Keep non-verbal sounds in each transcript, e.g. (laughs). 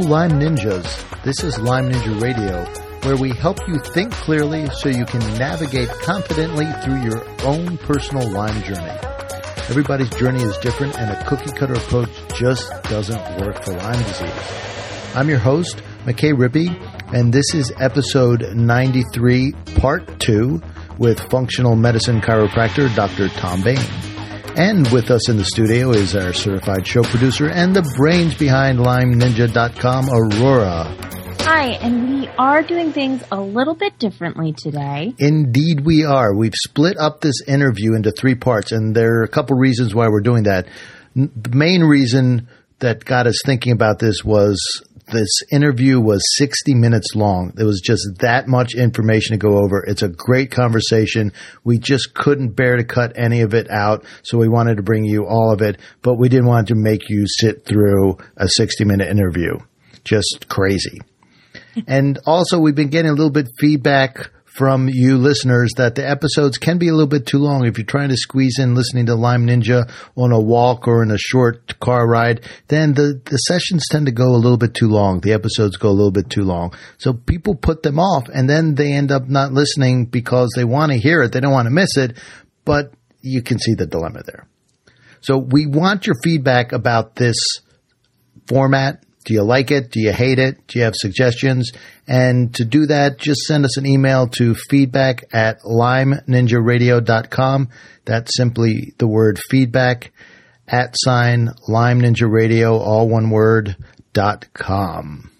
Lyme Ninjas. This is Lyme Ninja Radio, where we help you think clearly so you can navigate confidently through your own personal Lyme journey. Everybody's journey is different, and a cookie cutter approach just doesn't work for Lyme disease. I'm your host, McKay Rippey, and this is episode 93, part 2, with functional medicine chiropractor Dr. Tom Bain. And with us in the studio is our certified show producer and the brains behind LymeNinja.com, Aurora. Hi, and we are doing things a little bit differently today. Indeed, we are. We've split up this interview into three parts, and there are a couple reasons why we're doing that. The main reason that got us thinking about this was this interview was 60 minutes long. There was just that much information to go over. It's a great conversation. We just couldn't bear to cut any of it out. So we wanted to bring you all of it, but we didn't want to make you sit through a 60 minute interview. Just crazy. and also we've been getting a little bit feedback from you listeners that the episodes can be a little bit too long. If you're trying to squeeze in listening to Lyme Ninja on a walk or in a short car ride, then the, the sessions tend to go a little bit too long. The episodes go a little bit too long. So people put them off and then they end up not listening because they want to hear it. They don't want to miss it, but you can see the dilemma there. So we want your feedback about this format do you like it? Do you hate it? Do you have suggestions? And to do that, just send us an email to feedback at lymeninjaradio.com. That's simply the word feedback at sign Lyme Ninja Radio, all one word, dot com.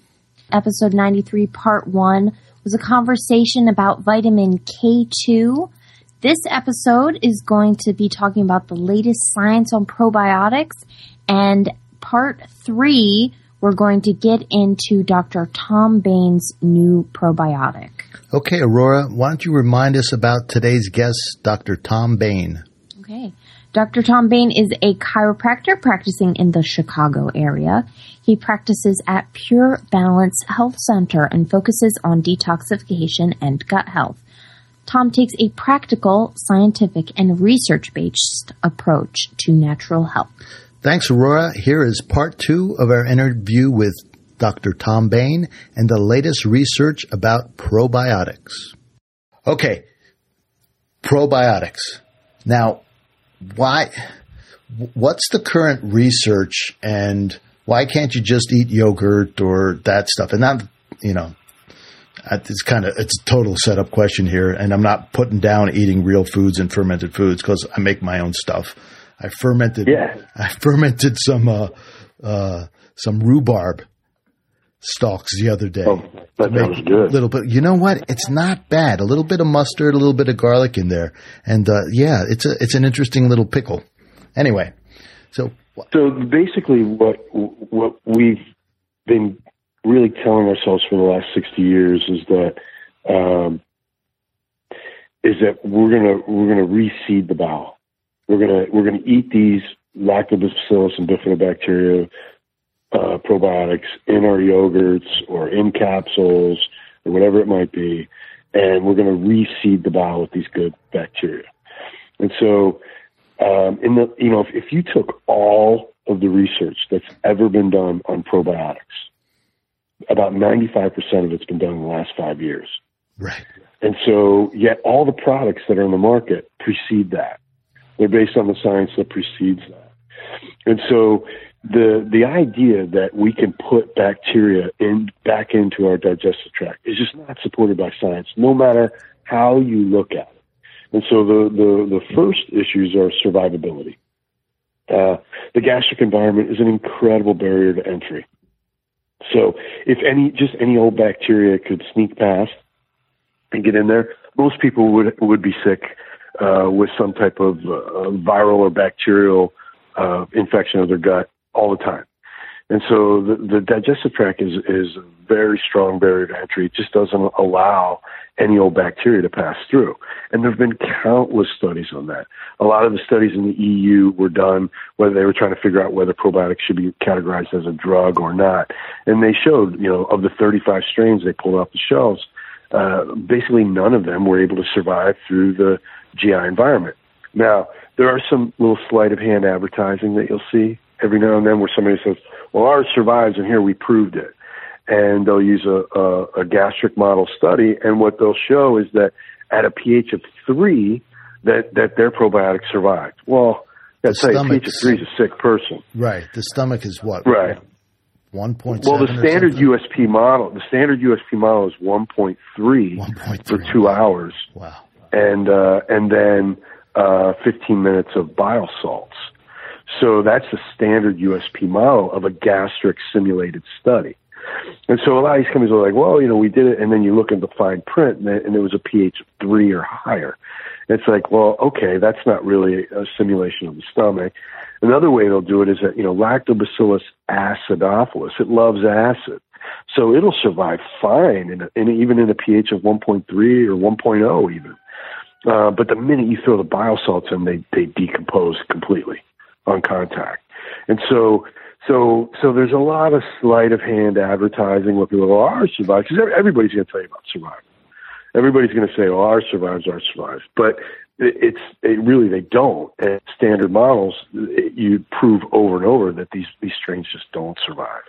Episode 93, part one, was a conversation about vitamin K2. This episode is going to be talking about the latest science on probiotics. And part three, we're going to get into Dr. Tom Bain's new probiotic. Okay, Aurora, why don't you remind us about today's guest, Dr. Tom Bain? Okay. Dr. Tom Bain is a chiropractor practicing in the Chicago area. He practices at Pure Balance Health Center and focuses on detoxification and gut health. Tom takes a practical, scientific, and research based approach to natural health. Thanks, Aurora. Here is part two of our interview with Dr. Tom Bain and the latest research about probiotics. Okay, probiotics. Now, why? What's the current research, and why can't you just eat yogurt or that stuff? And not, you know, it's kind of it's a total setup question here, and I'm not putting down eating real foods and fermented foods because I make my own stuff. I fermented. Yeah. (laughs) I fermented some uh, uh, some rhubarb stalks the other day. Oh, that sounds good. A little bit. You know what? It's not bad. A little bit of mustard, a little bit of garlic in there, and uh, yeah, it's a it's an interesting little pickle. Anyway, so so basically, what what we've been really telling ourselves for the last sixty years is that. Um, is that we're gonna we're gonna reseed the bowel we're gonna we're gonna eat these lactobacillus and bifidobacteria uh, probiotics in our yogurts or in capsules or whatever it might be, and we're going to reseed the bowel with these good bacteria. And so, um, in the you know, if, if you took all of the research that's ever been done on probiotics, about 95% of it's been done in the last five years. Right. And so, yet all the products that are in the market precede that. They're based on the science that precedes that. And so the the idea that we can put bacteria in back into our digestive tract is just not supported by science, no matter how you look at it. And so the the, the first issues are survivability. Uh, the gastric environment is an incredible barrier to entry. So if any just any old bacteria could sneak past and get in there, most people would would be sick uh, with some type of uh, viral or bacterial uh, infection of their gut all the time. And so the, the digestive tract is, is a very strong barrier to entry. It just doesn't allow any old bacteria to pass through. And there have been countless studies on that. A lot of the studies in the EU were done whether they were trying to figure out whether probiotics should be categorized as a drug or not. And they showed, you know, of the 35 strains they pulled off the shelves, uh, basically none of them were able to survive through the GI environment. Now, there are some little sleight of hand advertising that you'll see every now and then where somebody says, "Well, ours survives, and here we proved it." And they'll use a, a, a gastric model study, and what they'll show is that at a pH of three, that that their probiotic survived. Well, that's say pH of three is a sick person. Right. The stomach is what? Right. One point. Well, the standard USP model, the standard USP model is one point three for two hours. Wow. And uh, and then uh, 15 minutes of bile salts. So that's the standard USP model of a gastric simulated study. And so a lot of these companies are like, well, you know, we did it, and then you look at the fine print, and, it was a pH of three or higher. It's like, well, okay, that's not really a simulation of the stomach. Another way they'll do it is that, you know, Lactobacillus acidophilus, it loves acid. So it'll survive fine, in, a, in even in a pH of 1.3 or 1.0 even. Uh, but the minute you throw the bile salts in, they, they decompose completely on contact. And so, so, so there's a lot of sleight of hand advertising where people go, oh, ours survives, because everybody's going to tell you about survival everybody's going to say, "Oh, our survives, our survives," but it's it really they don't. And standard models, it, you prove over and over that these these strains just don't survive.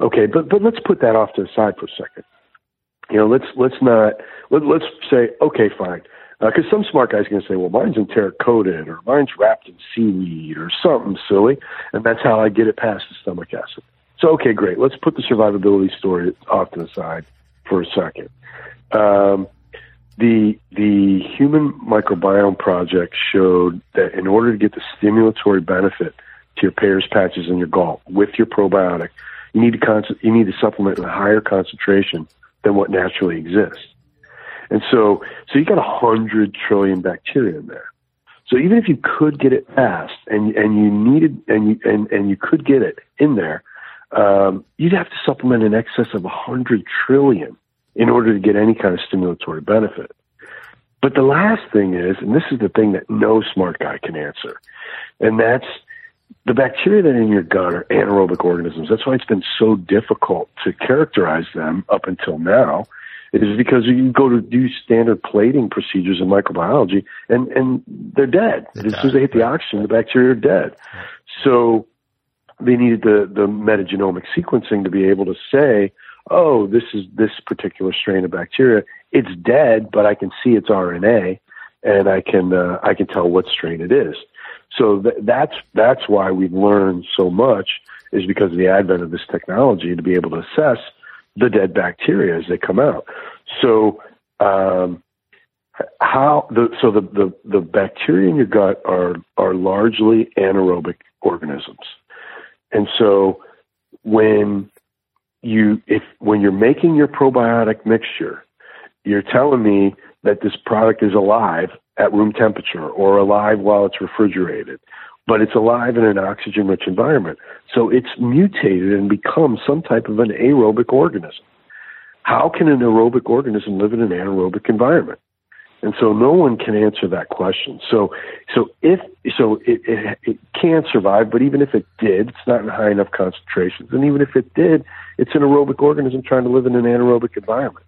Okay, but but let's put that off to the side for a second. You know, let's let's not let, let's say, okay, fine, because uh, some smart guy's going to say, well, mine's enteric coated or mine's wrapped in seaweed or something silly, and that's how I get it past the stomach acid. So, okay, great. Let's put the survivability story off to the side for a second. Um, the the Human Microbiome Project showed that in order to get the stimulatory benefit to your Peyer's patches in your gullet with your probiotic, you need to con- you need to supplement in a higher concentration than what naturally exists. And so, so you got a hundred trillion bacteria in there. So even if you could get it fast and and you needed and you and, and you could get it in there, um, you'd have to supplement in excess of a hundred trillion in order to get any kind of stimulatory benefit. But the last thing is, and this is the thing that no smart guy can answer, and that's the bacteria that are in your gut are anaerobic organisms. That's why it's been so difficult to characterize them up until now. It is because you go to do standard plating procedures in microbiology and, and they're dead. They're as soon as they hit the oxygen, the bacteria are dead. So they needed the, the metagenomic sequencing to be able to say, oh, this is this particular strain of bacteria. It's dead, but I can see its RNA, and I can uh, I can tell what strain it is. So th- that's that's why we've learned so much is because of the advent of this technology to be able to assess the dead bacteria as they come out. So um, how the so the, the the bacteria in your gut are are largely anaerobic organisms, and so when you if when you're making your probiotic mixture, you're telling me that this product is alive at room temperature or alive while it's refrigerated, but it's alive in an oxygen rich environment. So it's mutated and become some type of an aerobic organism. How can an aerobic organism live in an anaerobic environment? And so no one can answer that question. So, so if, so it, it, it can survive, but even if it did, it's not in high enough concentrations. And even if it did, it's an aerobic organism trying to live in an anaerobic environment.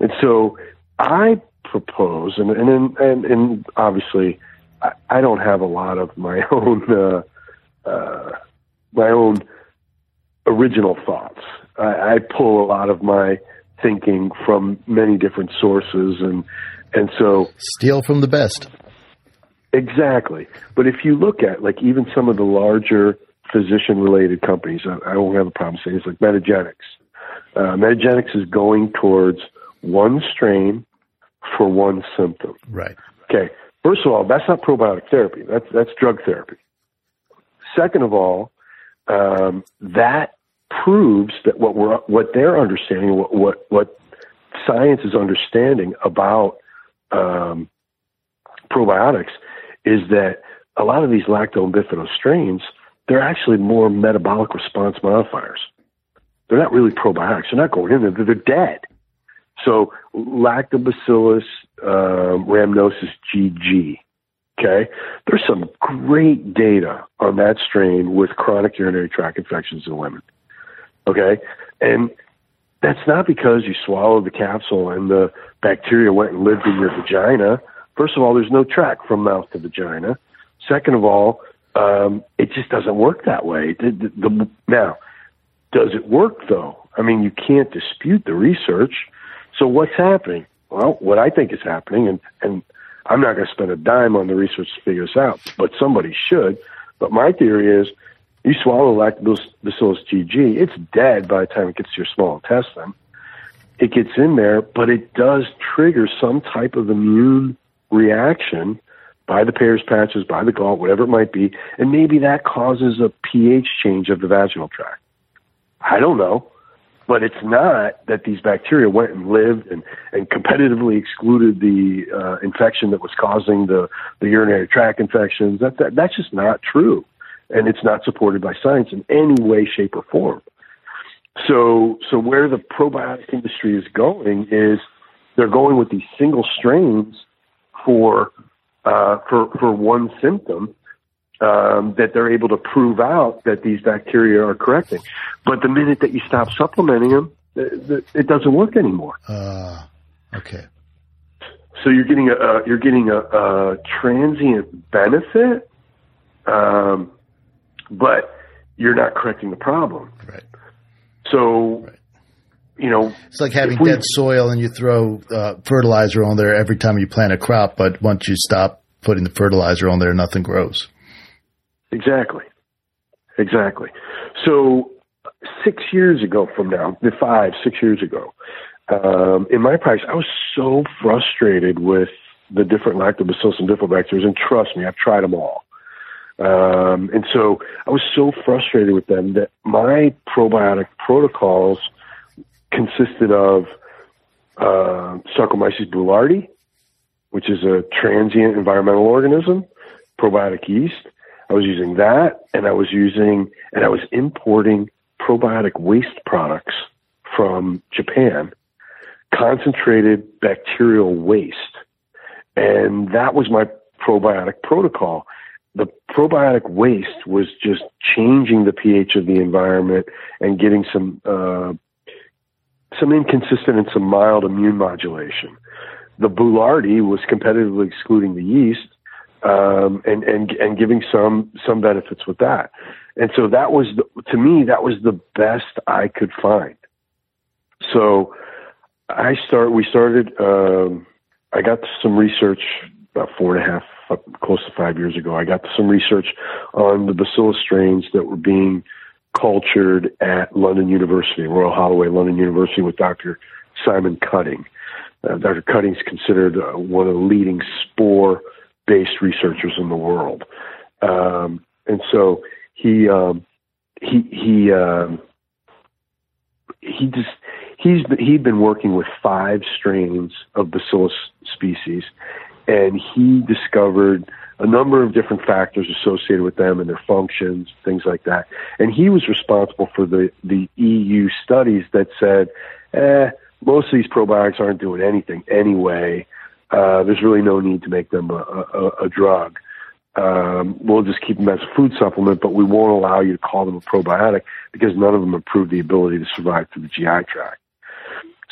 And so I propose, and, and, and, and obviously I, I don't have a lot of my (laughs) own, uh, uh, my own original thoughts. I, I pull a lot of my thinking from many different sources and, and so steal from the best. Exactly. But if you look at like even some of the larger physician related companies, I, I won't have a problem saying it's like Metagenics. Uh, Metagenics is going towards one strain for one symptom. Right. Okay. First of all, that's not probiotic therapy. That's that's drug therapy. Second of all, um, that proves that what we're what they're understanding, what what what science is understanding about um, probiotics is that a lot of these lacto strains, they're actually more metabolic response modifiers. They're not really probiotics. They're not going in there. They're dead. So lactobacillus uh, rhamnosus GG. Okay, there's some great data on that strain with chronic urinary tract infections in women. Okay, and that's not because you swallowed the capsule and the bacteria went and lived in your vagina. First of all, there's no track from mouth to vagina. Second of all, Um, it just doesn't work that way. The, the, the, now, does it work though? I mean, you can't dispute the research. So what's happening? Well, what I think is happening, and, and I'm not going to spend a dime on the research to figure this out, but somebody should. But my theory is you swallow Lactobacillus GG, it's dead by the time it gets to your small intestine. It gets in there, but it does trigger some type of immune reaction by the Peyer's patches, by the GALT, whatever it might be, and maybe that causes a pH change of the vaginal tract. I don't know. But it's not that these bacteria went and lived and, and competitively excluded the uh, infection that was causing the, the urinary tract infections. That, that, that's just not true. And it's not supported by science in any way, shape, or form. So, so where the probiotic industry is going is they're going with these single strains for uh, for for one symptom, um, that they're able to prove out that these bacteria are correcting. But the minute that you stop supplementing them, it doesn't work anymore. Uh, okay. So you're getting a, you're getting a, a transient benefit, um, but you're not correcting the problem. Right. So. Right. You know, it's like having we, dead soil and you throw uh, fertilizer on there every time you plant a crop, but once you stop putting the fertilizer on there, nothing grows. Exactly. Exactly. So six years ago from now, five, six years ago, um, in my practice, I was so frustrated with the different lactobacillus and bifidobacterias, and trust me, I've tried them all. Um, and so I was so frustrated with them that my probiotic protocols consisted of uh, Saccharomyces boulardii, which is a transient environmental organism, probiotic yeast, I was using that and I was using, and I was importing probiotic waste products from Japan, concentrated bacterial waste. And that was my probiotic protocol. The probiotic waste was just changing the pH of the environment and getting some, uh, some inconsistent and some mild immune modulation. The Boulardii was competitively excluding the yeast um, and and and giving some some benefits with that. And so that was the, to me that was the best I could find. So I start. We started. Um, I got some research about four and a half, close to five years ago. I got some research on the bacillus strains that were being cultured at London University, Royal Holloway, London University, with Dr. Simon Cutting. Uh, Dr. Cutting is considered uh, one of the leading spore based researchers in the world. Um, and so he um, he he um, he just he's he'd been working with five strains of bacillus species, and he discovered a number of different factors associated with them and their functions, things like that. And he was responsible for the the EU studies that said, eh, most of these probiotics aren't doing anything anyway. Uh, there's really no need to make them a, a, a drug. Um, we'll just keep them as a food supplement, but we won't allow you to call them a probiotic because none of them improve the ability to survive through the GI tract.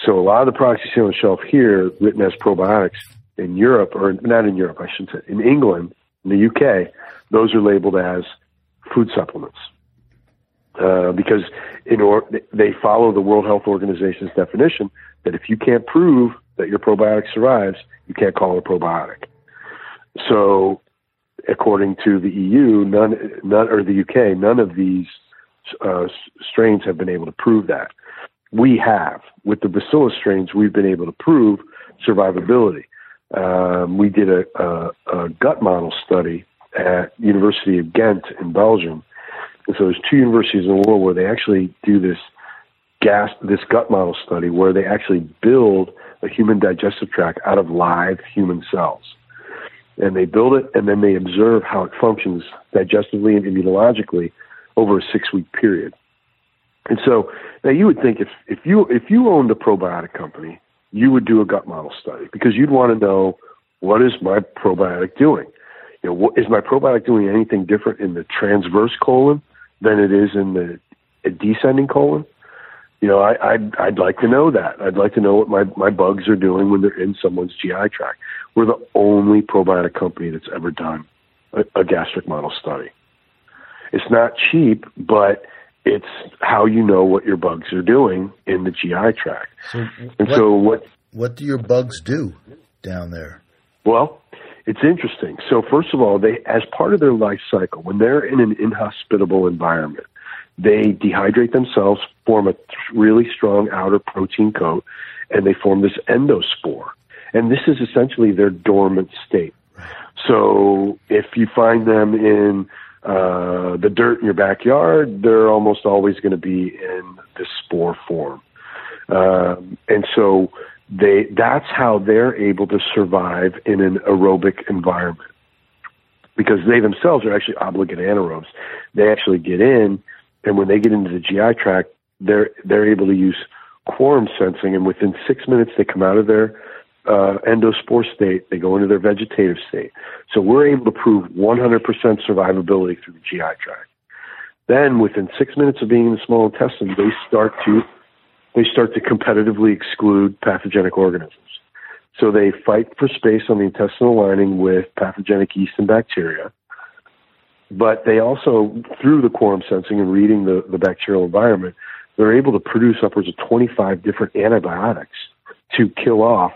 So a lot of the products you see on the shelf here, written as probiotics in Europe, or not in Europe, I should say, in England, in the UK, those are labeled as food supplements. Uh, because in or, they follow the World Health Organization's definition that if you can't prove that your probiotic survives, you can't call it a probiotic. So, according to the EU, none, none or the UK, none of these uh, strains have been able to prove that. We have with the Bacillus strains, we've been able to prove survivability. Um, we did a, a, a gut model study at University of Ghent in Belgium. So there's two universities in the world where they actually do this gas, this gut model study where they actually build a human digestive tract out of live human cells. And they build it and then they observe how it functions digestively and immunologically over a six week period. And so now you would think if, if you if you owned a probiotic company, you would do a gut model study because you'd want to know what is my probiotic doing. You know, what, is my probiotic doing anything different in the transverse colon than it is in the descending colon? you know, I, I'd, I'd like to know that. I'd like to know what my, my bugs are doing when they're in someone's GI tract. We're the only probiotic company that's ever done a, a gastric model study. It's not cheap, but it's how you know what your bugs are doing in the GI tract. So And what, so what what do your bugs do down there? Well, it's interesting. So first of all, they as part of their life cycle, when they're in an inhospitable environment, they dehydrate themselves, form a really strong outer protein coat, and they form this endospore. And this is essentially their dormant state. So if you find them in uh, the dirt in your backyard, they're almost always going to be in this spore form. Um, and so they that's how they're able to survive in an aerobic environment because they themselves are actually obligate anaerobes. They actually get in, and when they get into the GI tract, they're they're able to use quorum sensing, and within six minutes they come out of their uh, endospore state, they go into their vegetative state. So we're able to prove 100% survivability through the GI tract. Then, within six minutes of being in the small intestine, they start to they start to competitively exclude pathogenic organisms. So they fight for space on the intestinal lining with pathogenic yeast and bacteria. But they also, through the quorum sensing and reading the, the bacterial environment, they're able to produce upwards of 25 different antibiotics to kill off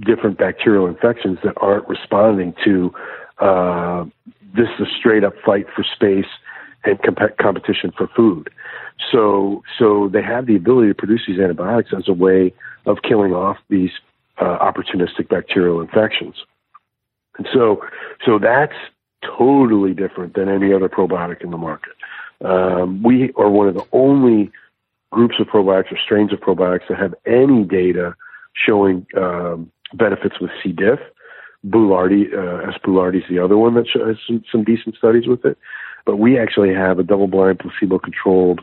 different bacterial infections that aren't responding to uh, this is a straight up fight for space and comp- competition for food. So, so they have the ability to produce these antibiotics as a way of killing off these uh, opportunistic bacterial infections. And so, so that's totally different than any other probiotic in the market. Um, we are one of the only groups of probiotics or strains of probiotics that have any data showing um, benefits with C. diff. Boulardii, uh, S. Boulardii is the other one that has some, some decent studies with it. But we actually have a double-blind, placebo-controlled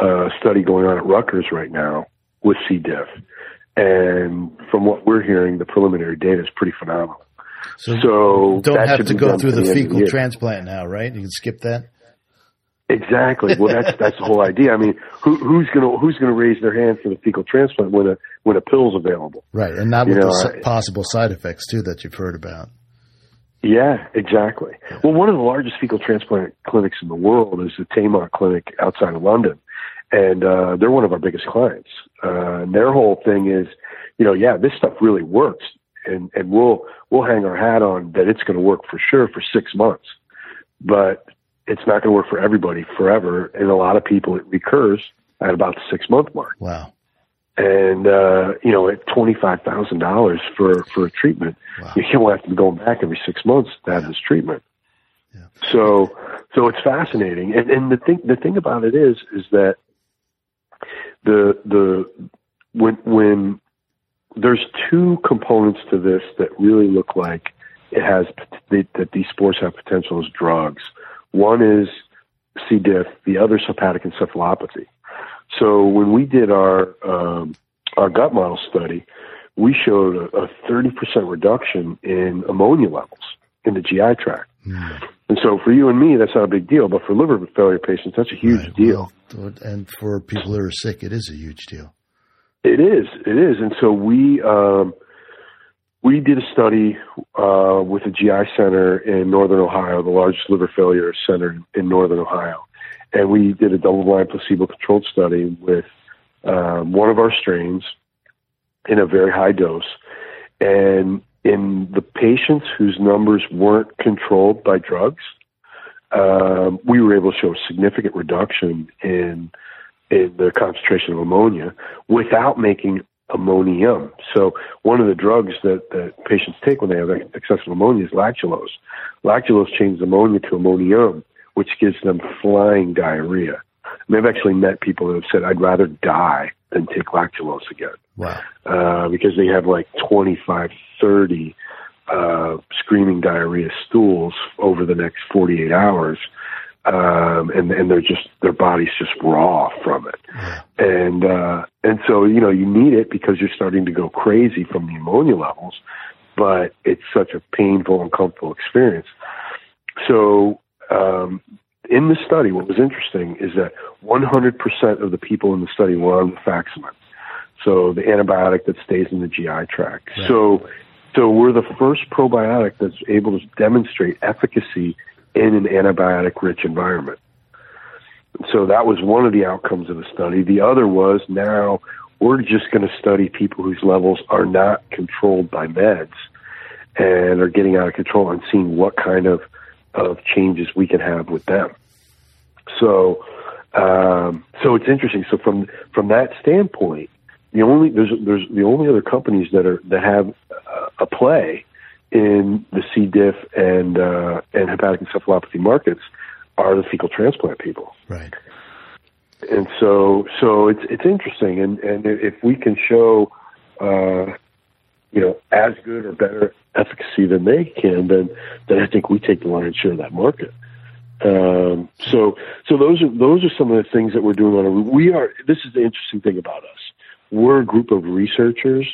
uh, study going on at Rutgers right now with C. diff. And from what we're hearing, the preliminary data is pretty phenomenal. So, So don't have to go through by the fecal year. transplant now, right? You can skip that. Exactly. Well, that's (laughs) that's the whole idea. I mean, who, who's gonna who's gonna raise their hand for the fecal transplant when a when a pill's available? Right, and not You with know, the I- possible side effects too that you've heard about. Yeah, exactly. Well, one of the largest fecal transplant clinics in the world is the Taymount Clinic outside of London, and uh, they're one of our biggest clients. Uh, and their whole thing is, you know, yeah, this stuff really works, and and we'll we'll hang our hat on that it's going to work for sure for six months, but it's not going to work for everybody forever. And a lot of people it recurs at about the six month mark. Wow. And uh, you know, at twenty five thousand dollars for for a treatment, Wow. you can't have to be going back every six months to have this treatment. Yeah. So, so it's fascinating, and and the thing the thing about it is is that the the when when there's two components to this that really look like it has that, that these spores have potential as drugs. One is C. diff, the other is hepatic encephalopathy. So when we did our um, our gut model study, we showed a, a 30% reduction in ammonia levels in the GI tract. Hmm. And so for you and me, that's not a big deal, but for liver failure patients, that's a huge Right, deal. well, and for people who are sick, it is a huge deal. It is. It is. And so we um, we did a study uh, with a GI center in Northern Ohio, the largest liver failure center in Northern Ohio, and we did a double-blind, placebo-controlled study with um, one of our strains in a very high dose, and in the patients whose numbers weren't controlled by drugs, um, we were able to show a significant reduction in in the concentration of ammonia without making ammonium. So one of the drugs that, that patients take when they have excessive ammonia is lactulose. Lactulose changes ammonia to ammonium, which gives them flying diarrhea. And they've actually met people that have said, I'd rather die than take lactulose again Wow. uh, because they have like 25, 30 uh, screaming diarrhea stools over the next 48 hours. Um, and, and they're just, their body's just raw from it. Yeah. And, uh, and so, you know, you need it because you're starting to go crazy from the ammonia levels, but it's such a painful, and uncomfortable experience. So, um, in the study, what was interesting is that 100% of the people in the study were on rifaximin so the antibiotic that stays in the GI tract. Right. So, so we're the first probiotic that's able to demonstrate efficacy in an antibiotic-rich environment. So that was one of the outcomes of the study. The other was now we're just going to study people whose levels are not controlled by meds and are getting out of control and seeing what kind of, of changes we can have with them. So, um, so it's interesting. So from, from that standpoint, the only, there's, there's the only other companies that are, that have a play in the C. diff and, uh, and hepatic encephalopathy markets are the fecal transplant people. Right. And so, so it's it's interesting, and and if we can show, uh, you know, as good or better efficacy than they can, then then I think we take the lion's share of that market. Um, so so those are those are some of the things that we're doing on a. We are. This is the interesting thing about us. We're a group of researchers,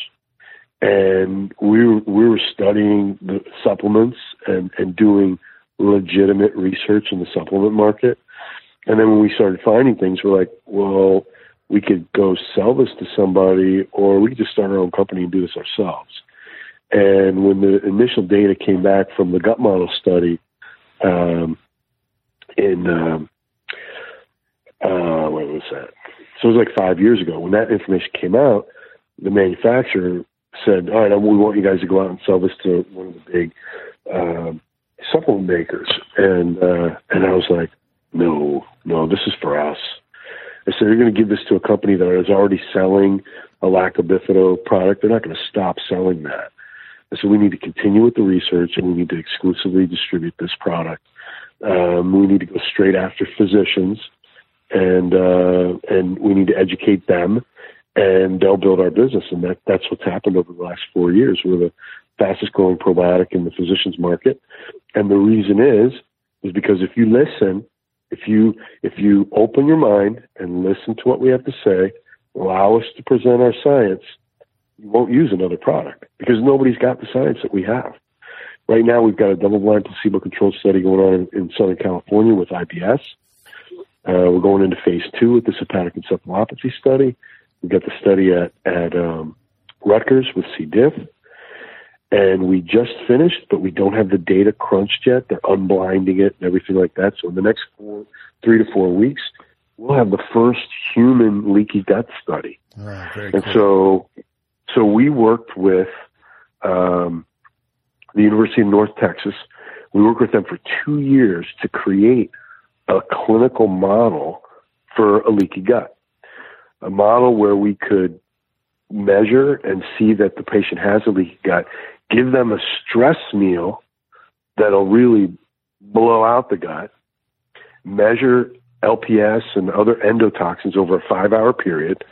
and we are we were studying the supplements and and doing legitimate research in the supplement market. And then when we started finding things, we're like, well, we could go sell this to somebody, or we could just start our own company and do this ourselves. And when the initial data came back from the gut model study, um, in um, uh, what was that? So it was like five years ago. When that information came out, the manufacturer said, "All right, we want you guys to go out and sell this to one of the big um, supplement makers." And uh, and I was like, no, no, this is for us. I said, you're going to give this to a company that is already selling a Bifido product. They're not going to stop selling that. I said, we need to continue with the research and we need to exclusively distribute this product. Um, we need to go straight after physicians and, uh, and we need to educate them and they'll build our business. And that, that's what's happened over the last four years. We're the fastest growing probiotic in the physicians market. And the reason is, is because if you listen if you if you open your mind and listen to what we have to say, allow us to present our science, you won't use another product because nobody's got the science that we have. Right now, we've got a double-blind placebo-controlled study going on in, Southern California with IBS. Uh, we're going into phase two with the hepatic encephalopathy study. We've got the study at at um, Rutgers with C. diff and we just finished, but we don't have the data crunched yet. They're unblinding it and everything like that. So in the next four, three to four weeks, we'll have the first human leaky gut study. Oh, and so, so we worked with um, the University of North Texas. We worked with them for two years to create a clinical model for a leaky gut, a model where we could measure and see that the patient has a leaky gut give them a stress meal that'll really blow out the gut, measure LPS and other endotoxins over a five hour period.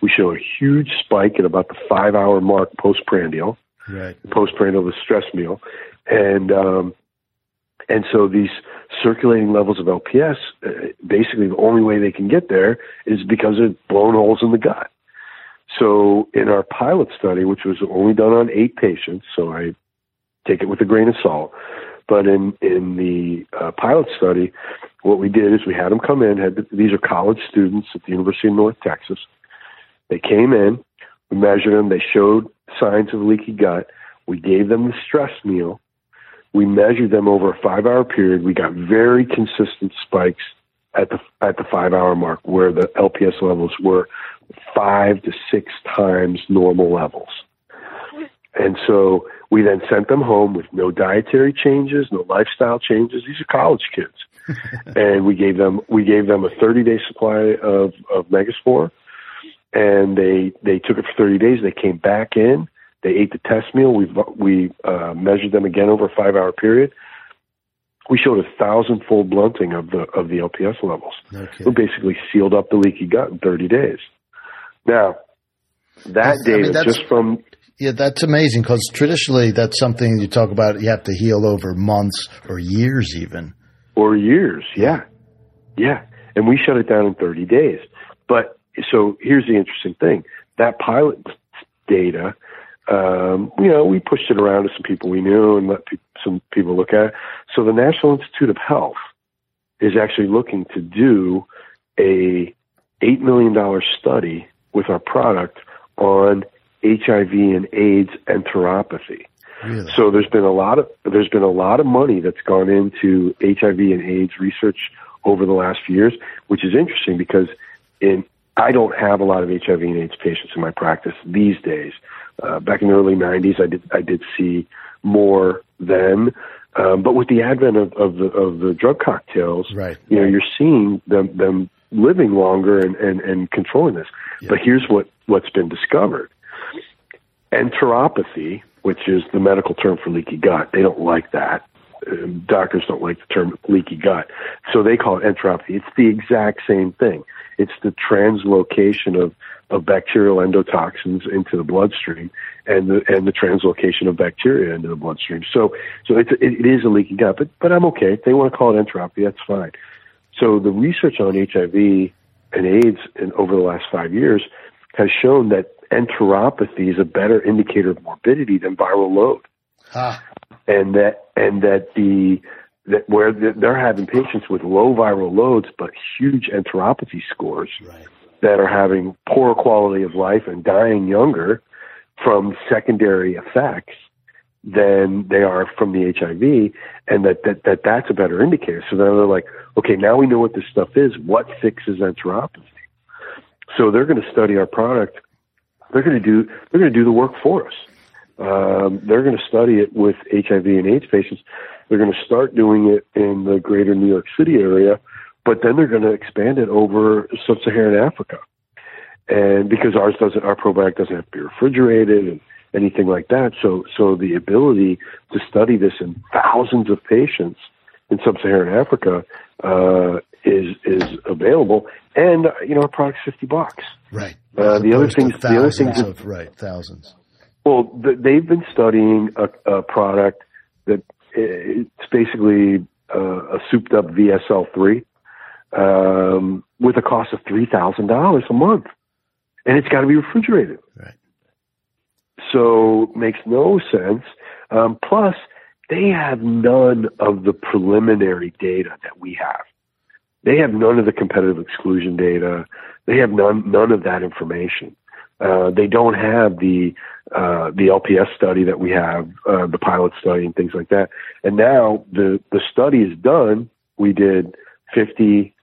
We show a huge spike at about the five hour mark postprandial, right. postprandial, the stress meal. And, um, and so these circulating levels of LPS, uh, basically the only way they can get there is because of blown holes in the gut. So in our pilot study, which was only done on eight patients, so I take it with a grain of salt. But in in the uh, pilot study, what we did is we had them come in. Had these are college students at the University of North Texas. They came in, we measured them. They showed signs of leaky gut. We gave them the stress meal. We measured them over a five-hour period. We got very consistent spikes at the at the five-hour mark, where the LPS levels were five to six times normal levels. And so we then sent them home with no dietary changes, no lifestyle changes. These are college kids. (laughs) and we gave them we gave them a 30 day supply of of Megaspore, and they they took it for 30 days. They came back in. They ate the test meal. We we uh, measured them again over a five hour period. We showed a thousand fold blunting of the of the LPS levels. Okay. We basically sealed up the leaky gut in 30 days. Now, that That's- I mean, that's- just from Yeah, that's amazing because traditionally that's something you talk about. You have to heal over months or years, even. or years, yeah, yeah, and we shut it down in 30 days. But so here's the interesting thing: that pilot data, um, you know, we pushed it around to some people we knew and let pe- some people look at it. So the National Institute of Health is actually looking to do a eight million dollar study with our product on HIV and AIDS enteropathy. Really? So there's been a lot of there's been a lot of money that's gone into HIV and AIDS research over the last few years, which is interesting because in I don't have a lot of HIV and AIDS patients in my practice these days. Uh, back in the early '90s, I did I did see more then, um, but with the advent of, of the of the drug cocktails, right. you know, you're seeing them them living longer and and, and controlling this. Yeah. But here's what what's been discovered: enteropathy, which is the medical term for leaky gut. They don't like that. Um, doctors don't like the term leaky gut, so they call it enteropathy. It's the exact same thing. It's the translocation of, of bacterial endotoxins into the bloodstream and the and the translocation of bacteria into the bloodstream. So so it's, it, it is a leaky gut, but but I'm okay. If they want to call it enteropathy, that's fine. So the research on HIV and AIDS in, over the last five years has shown that enteropathy is a better indicator of morbidity than viral load. Ah. And that and that the that where they're having patients with low viral loads but huge enteropathy scores right. that are having poor quality of life and dying younger from secondary effects than they are from the HIV, and that, that, that that's a better indicator. So then they're like, okay, now we know what this stuff is. What fixes enteropathy? So they're going to study our product. They're going to do they're going to do the work for us. Um, they're going to study it with HIV and AIDS patients. They're going to start doing it in the greater New York City area, but then they're going to expand it over sub-Saharan Africa. And because ours doesn't, our probiotic doesn't have to be refrigerated and anything like that. So, so the ability to study this in thousands of patients in sub-Saharan Africa uh, is is available, and you know, our product's fifty bucks. Right. Uh, the other things, the other things, of, right, thousands. Well, they've been studying a, a product that it's basically a souped up VSL3 um, with a cost of three thousand dollars a month, and it's got to be refrigerated. Right. So makes no sense. Um, plus, they have none of the preliminary data that we have. They have none of the competitive exclusion data. They have none none of that information. Uh, they don't have the uh, the LPS study that we have, uh, the pilot study, and things like that. And now the the study is done. We did 50,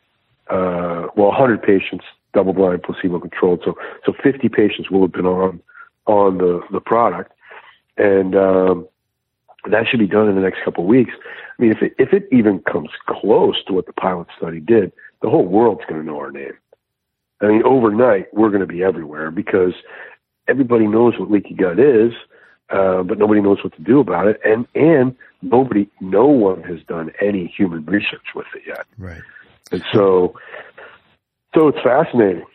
uh, well, 100 patients, double blind, placebo controlled. So so 50 patients will have been on on the the product, and um, that should be done in the next couple of weeks. I mean, if it if it even comes close to what the pilot study did, the whole world's going to know our name. I mean, overnight, we're going to be everywhere because everybody knows what leaky gut is, uh, but nobody knows what to do about it. And, and nobody, no one has done any human research with it yet. Right. And so, so it's fascinating.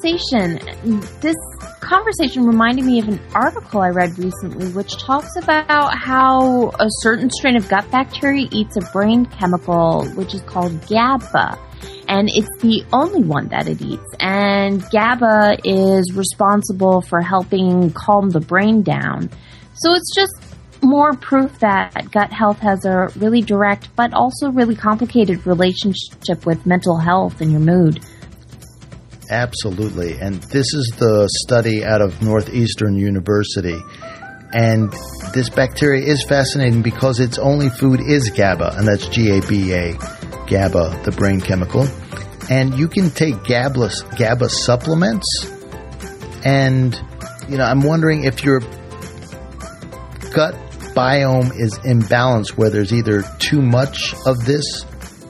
Conversation. This conversation reminded me of an article I read recently, which talks about how a certain strain of gut bacteria eats a brain chemical, which is called GABA. And it's the only one that it eats. And GABA is responsible for helping calm the brain down. So it's just more proof that gut health has a really direct but also really complicated relationship with mental health and your mood. Absolutely. And this is the study out of Northeastern University. And this bacteria is fascinating because its only food is GABA, and that's G A B A, GABA, the brain chemical. And you can take GABA, GABA supplements. And, you know, I'm wondering if your gut biome is imbalanced, where there's either too much of this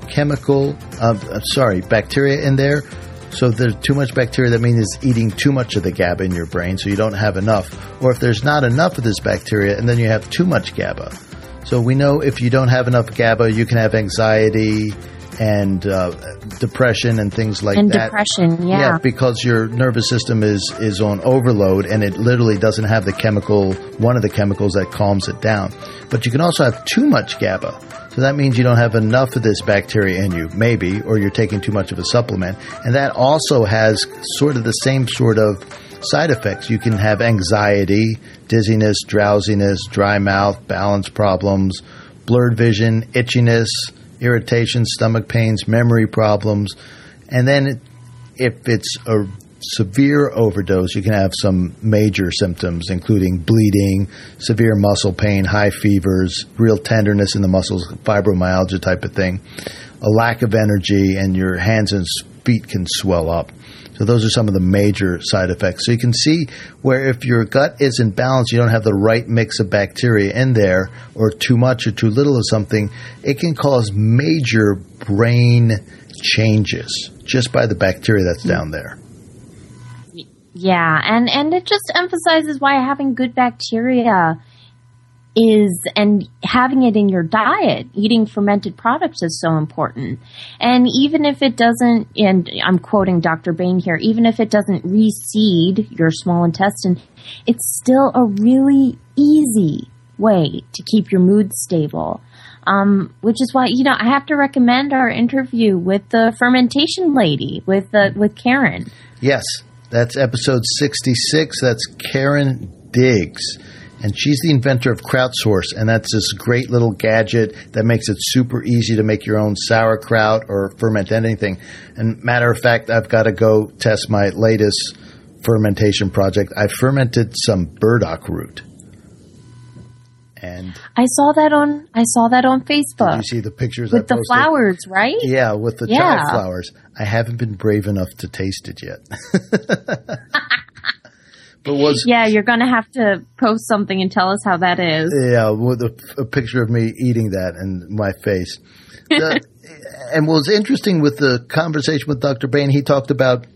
chemical, uh, sorry, bacteria in there, so if there's too much bacteria, that means it's eating too much of the GABA in your brain, so you don't have enough. Or if there's not enough of this bacteria, and then you have too much GABA. So we know if you don't have enough GABA, you can have anxiety and uh, depression and things like and that. depression, yeah. because your nervous system is is on overload and it literally doesn't have the chemical, one of the chemicals that calms it down. But you can also have too much GABA. So that means you don't have enough of this bacteria in you, maybe, or you're taking too much of a supplement. And that also has sort of the same sort of side effects. You can have anxiety, dizziness, drowsiness, dry mouth, balance problems, blurred vision, itchiness, irritation, stomach pains, memory problems. And then if it's a severe overdose, you can have some major symptoms, including bleeding, severe muscle pain, high fevers, real tenderness in the muscles, fibromyalgia type of thing, a lack of energy, and your hands and feet can swell up. So those are some of the major side effects. So you can see where if your gut isn't balanced, you don't have the right mix of bacteria in there, or too much or too little of something, it can cause major brain changes just by the bacteria that's mm. down there. Yeah, and and it just emphasizes why having good bacteria is and having it in your diet, eating fermented products is so important. And even if it doesn't, and I'm quoting Dr. Bain here, even if it doesn't reseed your small intestine, it's still a really easy way to keep your mood stable. Um, which is why you know I have to recommend our interview with the fermentation lady with the with Karen. Yes, that's episode 66. That's Karen Diggs. And she's the inventor of Krautsource, and that's this great little gadget that makes it super easy to make your own sauerkraut or ferment anything. And matter of fact, I've got to go test my latest fermentation project. I fermented some burdock root. And I saw that on I saw that on Facebook. you see the pictures with the flowers, right? Yeah, with the Yeah. flowers. I haven't been brave enough to taste it yet. (laughs) but was Yeah, you're gonna have to post something and tell us how that is. Yeah, with a, a picture of me eating that and my face. The- (laughs) and what was interesting with the conversation with Dr. Bain, he talked about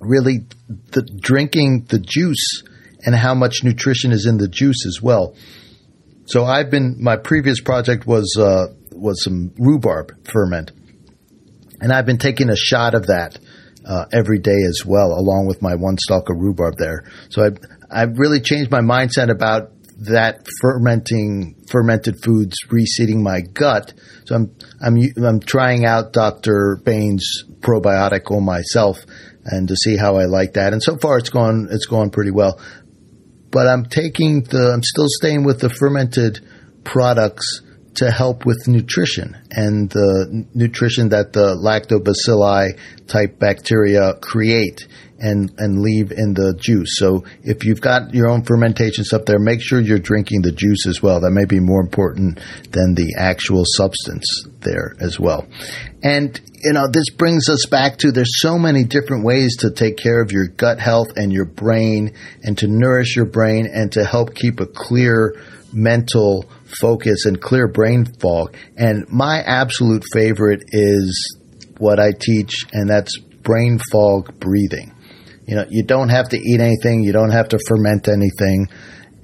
really the drinking the juice and how much nutrition is in the juice as well. So I've been my previous project was uh, was some rhubarb ferment, and I've been taking a shot of that uh, every day as well, along with my one stalk of rhubarb there. So I I've really changed my mindset about that fermenting fermented foods reseeding my gut. So I'm I'm I'm trying out Dr. Bain's probiotic on myself and to see how I like that. And so far it's gone it's gone pretty well. But I'm taking the I'm still staying with the fermented products to help with nutrition and the nutrition that the lactobacilli type bacteria create and, and leave in the juice. So if you've got your own fermentation stuff there, make sure you're drinking the juice as well. That may be more important than the actual substance there as well. And, you know, this brings us back to there's so many different ways to take care of your gut health and your brain and to nourish your brain and to help keep a clear mental focus and clear brain fog. And my absolute favorite is what I teach, and that's brain fog breathing. You know, you don't have to eat anything, you don't have to ferment anything,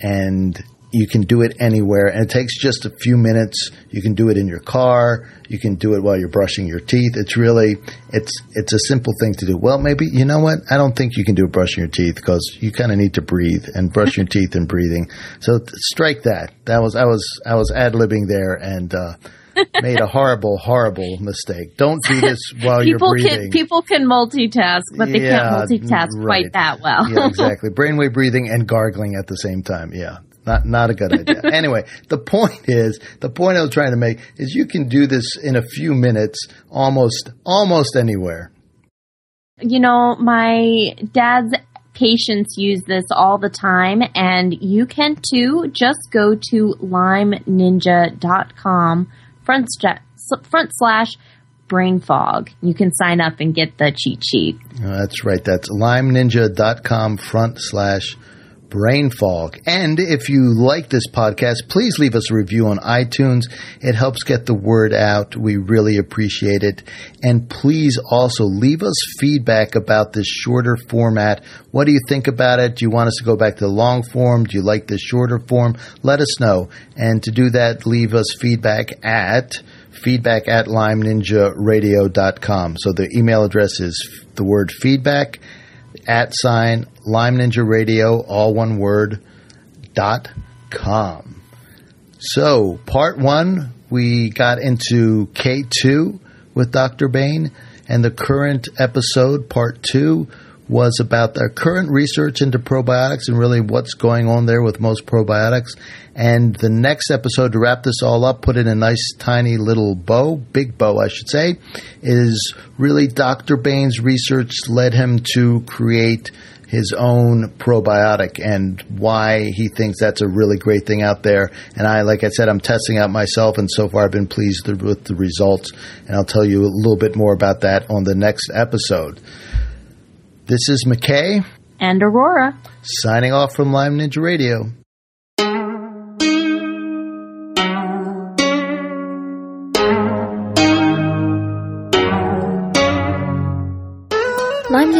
and you can do it anywhere. And it takes just a few minutes. You can do it in your car. You can do it while you're brushing your teeth. It's really, it's, it's a simple thing to do. Well, maybe, you know what? I don't think you can do it brushing your teeth because you kind of need to breathe and brush your (laughs) teeth and breathing. So strike that. That was, I was, I was ad libbing there and, uh, made a horrible, horrible mistake. Don't do this while you're people breathing. can people can multitask, but they Yeah, can't multitask right. quite that well. yeah, (laughs) exactly. Brainwave breathing and gargling at the same time. Yeah. Not not a good idea. (laughs) anyway, the point is the point I was trying to make is you can do this in a few minutes almost almost anywhere. you know, my dad's patients use this all the time, and you can too. Just go to lymeninja.com front, front slash brain fog. You can sign up and get the cheat sheet. That's right. That's lymeninja.com front slash brain fog. And if you like this podcast, please leave us a review on iTunes. It helps get the word out. We really appreciate it. And please also leave us feedback about this shorter format. What do you think about it? Do you want us to go back to the long form? Do you like the shorter form? Let us know. And to do that, leave us feedback at feedback at lyme lymeninjaradio.com. So the email address is the word feedback at sign Lyme Ninja Radio, all one word, dot com. So, part one, we got into K2 with Dr. Bain, and the current episode, part two, was about the current research into probiotics and really what's going on there with most probiotics. And the next episode, to wrap this all up, put in a nice tiny little bow, big bow, I should say, is really Dr. Bain's research led him to create his own probiotic and why he thinks that's a really great thing out there. And I, like I said, I'm testing out myself, and so far I've been pleased with the results. And I'll tell you a little bit more about that on the next episode. This is McKay. And Aurora. Signing off from Lyme Ninja Radio.